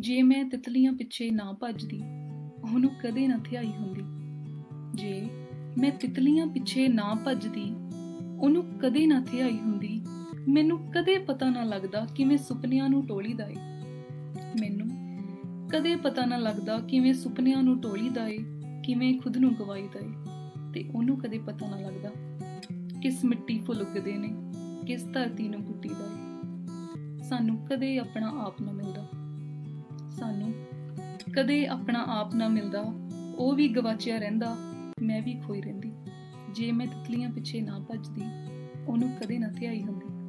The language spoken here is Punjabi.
ਜੇ ਮੈਂ ਤਿਤਲੀਆਂ ਪਿੱਛੇ ਨਾ ਭੱਜਦੀ, ਉਹਨੂੰ ਕਦੇ ਨਾ ਥਿਆਈ ਹੁੰਦੀ। ਜੇ ਮੈਂ ਤਿਤਲੀਆਂ ਪਿੱਛੇ ਨਾ ਭੱਜਦੀ, ਉਹਨੂੰ ਕਦੇ ਨਾ ਥਿਆਈ ਹੁੰਦੀ, ਮੈਨੂੰ ਕਦੇ ਪਤਾ ਨਾ ਲੱਗਦਾ ਕਿਵੇਂ ਸੁਪਨਿਆਂ ਨੂੰ ਟੋਲੀਦਾ ਏ। ਮੈਨੂੰ ਕਦੇ ਪਤਾ ਨਾ ਲੱਗਦਾ ਕਿਵੇਂ ਸੁਪਨਿਆਂ ਨੂੰ ਟੋਲੀਦਾ ਏ, ਕਿਵੇਂ ਖੁਦ ਨੂੰ ਗਵਾਈਦਾ ਏ, ਤੇ ਉਹਨੂੰ ਕਦੇ ਪਤਾ ਨਾ ਲੱਗਦਾ ਕਿਸ ਮਿੱਟੀ ਫੁੱਲ ਉੱਗਦੇ ਨੇ, ਕਿਸ ਧਰਤੀ ਨੂੰ ਪੁੱਟੀਦਾ ਏ। ਸਾਨੂੰ ਕਦੇ ਆਪਣਾ ਆਪ ਨਾ ਮਿਲਦਾ। ਸਾਨੂੰ ਕਦੇ ਆਪਣਾ ਆਪ ਨਾ ਮਿਲਦਾ, ਉਹ ਵੀ ਗਵਾਚਿਆ ਰਹਿੰਦਾ, ਮੈਂ ਵੀ ਖੋਈ ਰਹਿੰਦੀ। ਜੇ ਮੈਂ ਤਿਤਲੀਆਂ ਪਿੱਛੇ ਨਾ ਭੱਜਦੀ, ਉਹਨੂੰ ਕਦੇ ਨਾ ਧਿਆਈ ਹੁੰਦੀ।